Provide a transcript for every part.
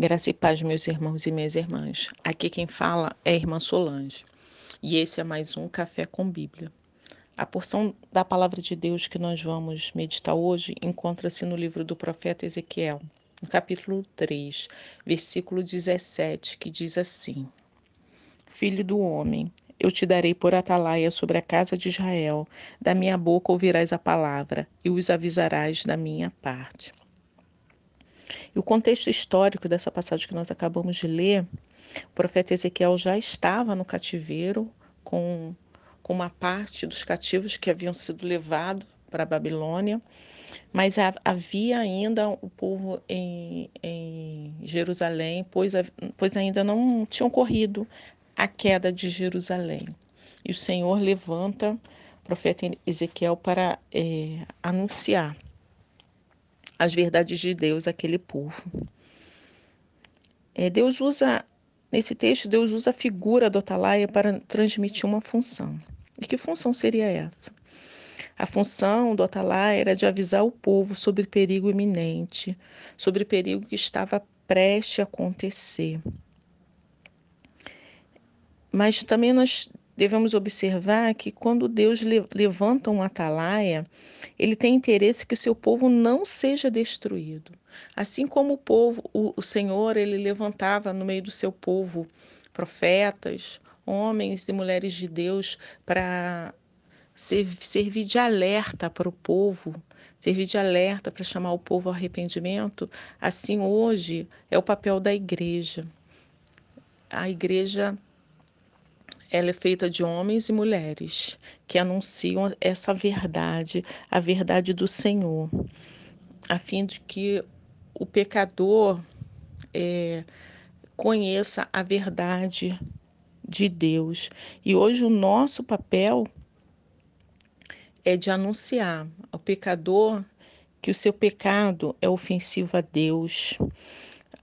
Graça e paz, meus irmãos e minhas irmãs. Aqui quem fala é a irmã Solange. E esse é mais um Café com Bíblia. A porção da palavra de Deus que nós vamos meditar hoje encontra-se no livro do profeta Ezequiel, no capítulo 3, versículo 17, que diz assim: Filho do homem, eu te darei por atalaia sobre a casa de Israel, da minha boca ouvirás a palavra e os avisarás da minha parte. E o contexto histórico dessa passagem que nós acabamos de ler, o profeta Ezequiel já estava no cativeiro com, com uma parte dos cativos que haviam sido levados para a Babilônia, mas havia ainda o povo em, em Jerusalém, pois, pois ainda não tinha ocorrido a queda de Jerusalém. E o Senhor levanta o profeta Ezequiel para é, anunciar as verdades de Deus àquele povo. É, Deus usa, nesse texto, Deus usa a figura do atalaia para transmitir uma função. E que função seria essa? A função do atalaia era de avisar o povo sobre perigo iminente, sobre perigo que estava prestes a acontecer. Mas também nós devemos observar que quando Deus levanta um atalaia, ele tem interesse que o seu povo não seja destruído. Assim como o povo, o, o Senhor, ele levantava no meio do seu povo profetas, homens e mulheres de Deus para servir de alerta para o povo, servir de alerta para chamar o povo ao arrependimento, assim hoje é o papel da igreja. A igreja ela é feita de homens e mulheres que anunciam essa verdade, a verdade do Senhor, a fim de que o pecador é, conheça a verdade de Deus. E hoje o nosso papel é de anunciar ao pecador que o seu pecado é ofensivo a Deus,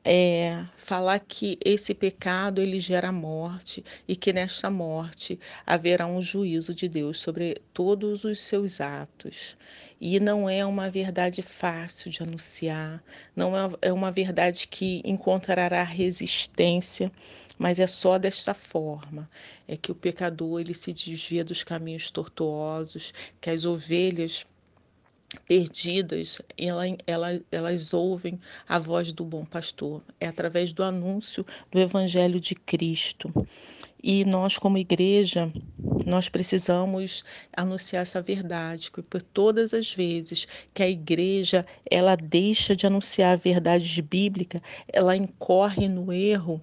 é, falar que esse pecado ele gera morte e que nesta morte haverá um juízo de Deus sobre todos os seus atos. E não é uma verdade fácil de anunciar, não é, é uma verdade que encontrará resistência, mas é só desta forma é que o pecador ele se desvia dos caminhos tortuosos, que as ovelhas perdidas, ela, ela, elas ouvem a voz do bom pastor. É através do anúncio do Evangelho de Cristo. E nós, como igreja, nós precisamos anunciar essa verdade, que por todas as vezes que a igreja ela deixa de anunciar a verdade bíblica, ela incorre no erro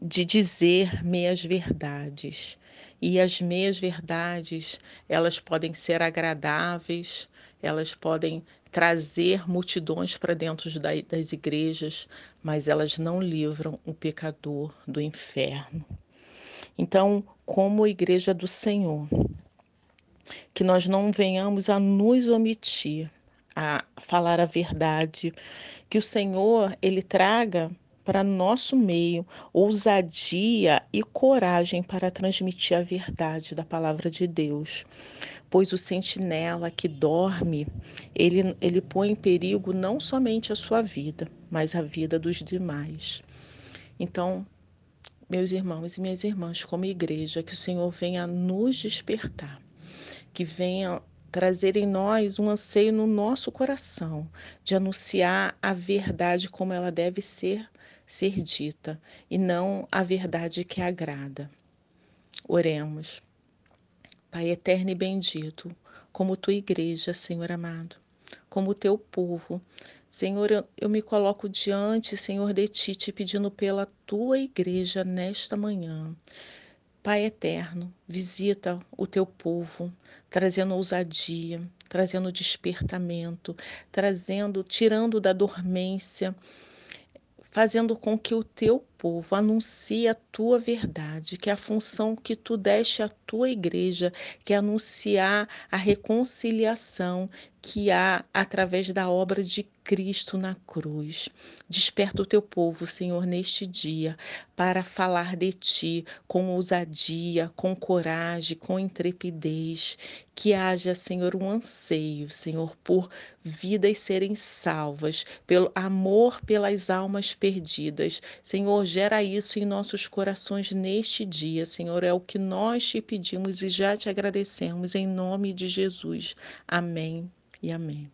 de dizer meias verdades. E as meias verdades, elas podem ser agradáveis, elas podem trazer multidões para dentro das igrejas, mas elas não livram o pecador do inferno. Então, como igreja do Senhor, que nós não venhamos a nos omitir, a falar a verdade, que o Senhor ele traga para nosso meio ousadia e coragem para transmitir a verdade da palavra de Deus. Pois o sentinela que dorme, ele, ele põe em perigo não somente a sua vida, mas a vida dos demais. Então, meus irmãos e minhas irmãs, como igreja, que o Senhor venha nos despertar, que venha trazer em nós um anseio no nosso coração de anunciar a verdade como ela deve ser ser dita e não a verdade que agrada. Oremos. Pai eterno e bendito, como tua igreja, Senhor amado, como teu povo, Senhor, eu, me coloco diante, Senhor, de ti, te pedindo pela tua igreja nesta manhã. Pai eterno, visita o teu povo, trazendo ousadia, trazendo despertamento, trazendo, tirando da dormência, fazendo com que o teu povo, anuncia a tua verdade, que é a função que tu deste à tua igreja, que é anunciar a reconciliação que há através da obra de Cristo na cruz. Desperta o teu povo, Senhor, neste dia, para falar de ti com ousadia, com coragem, com intrepidez. Que haja, Senhor, um anseio, Senhor, por vidas serem salvas, pelo amor pelas almas perdidas. Senhor, gera isso em nossos corações neste dia, Senhor. É o que nós te pedimos e já te agradecemos em nome de Jesus. Amém e amém.